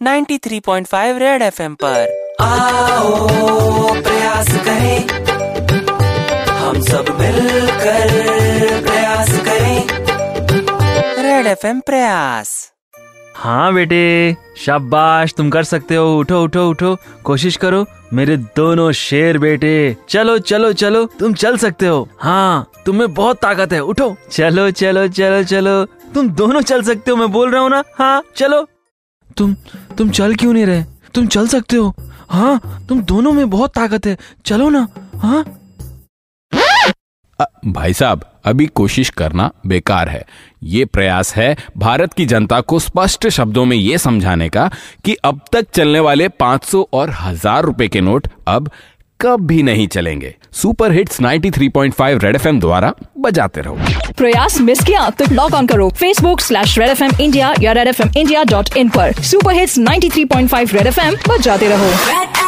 93.5 red FM पर। आओ प्रयास करें। हम सब मिलकर प्रयास करें। रेड एफएम प्रयास। हाँ बेटे शाबाश तुम कर सकते हो। उठो उठो उठो। कोशिश करो मेरे दोनों शेर बेटे। चलो चलो चलो तुम चल सकते हो। हाँ तुम्हें बहुत ताकत है। उठो। चलो चलो चलो चलो तुम दोनों चल सकते हो मैं बोल रहा हूँ ना? हाँ चलो। तुम तुम चल क्यों नहीं रहे? तुम चल सकते हो। हाँ तुम दोनों में बहुत ताकत है। चलो ना। हाँ? भाई साहब, अभी कोशिश करना बेकार है। ये प्रयास है भारत की जनता को स्पष्ट शब्दों में यह समझाने का कि अब तक चलने वाले 500 और हज़ार रुपए के नोट अब कब भी नहीं चलेंगे। सुपर हिट्स 93.5 रेड एफएम द्वारा बजाते रहो। प्रयास मिस किया तो लॉग ऑन करो Facebook slash Red F M India या Red F M India dot in आरोप super hits 93.5 Red F M बजाते रहो बजाते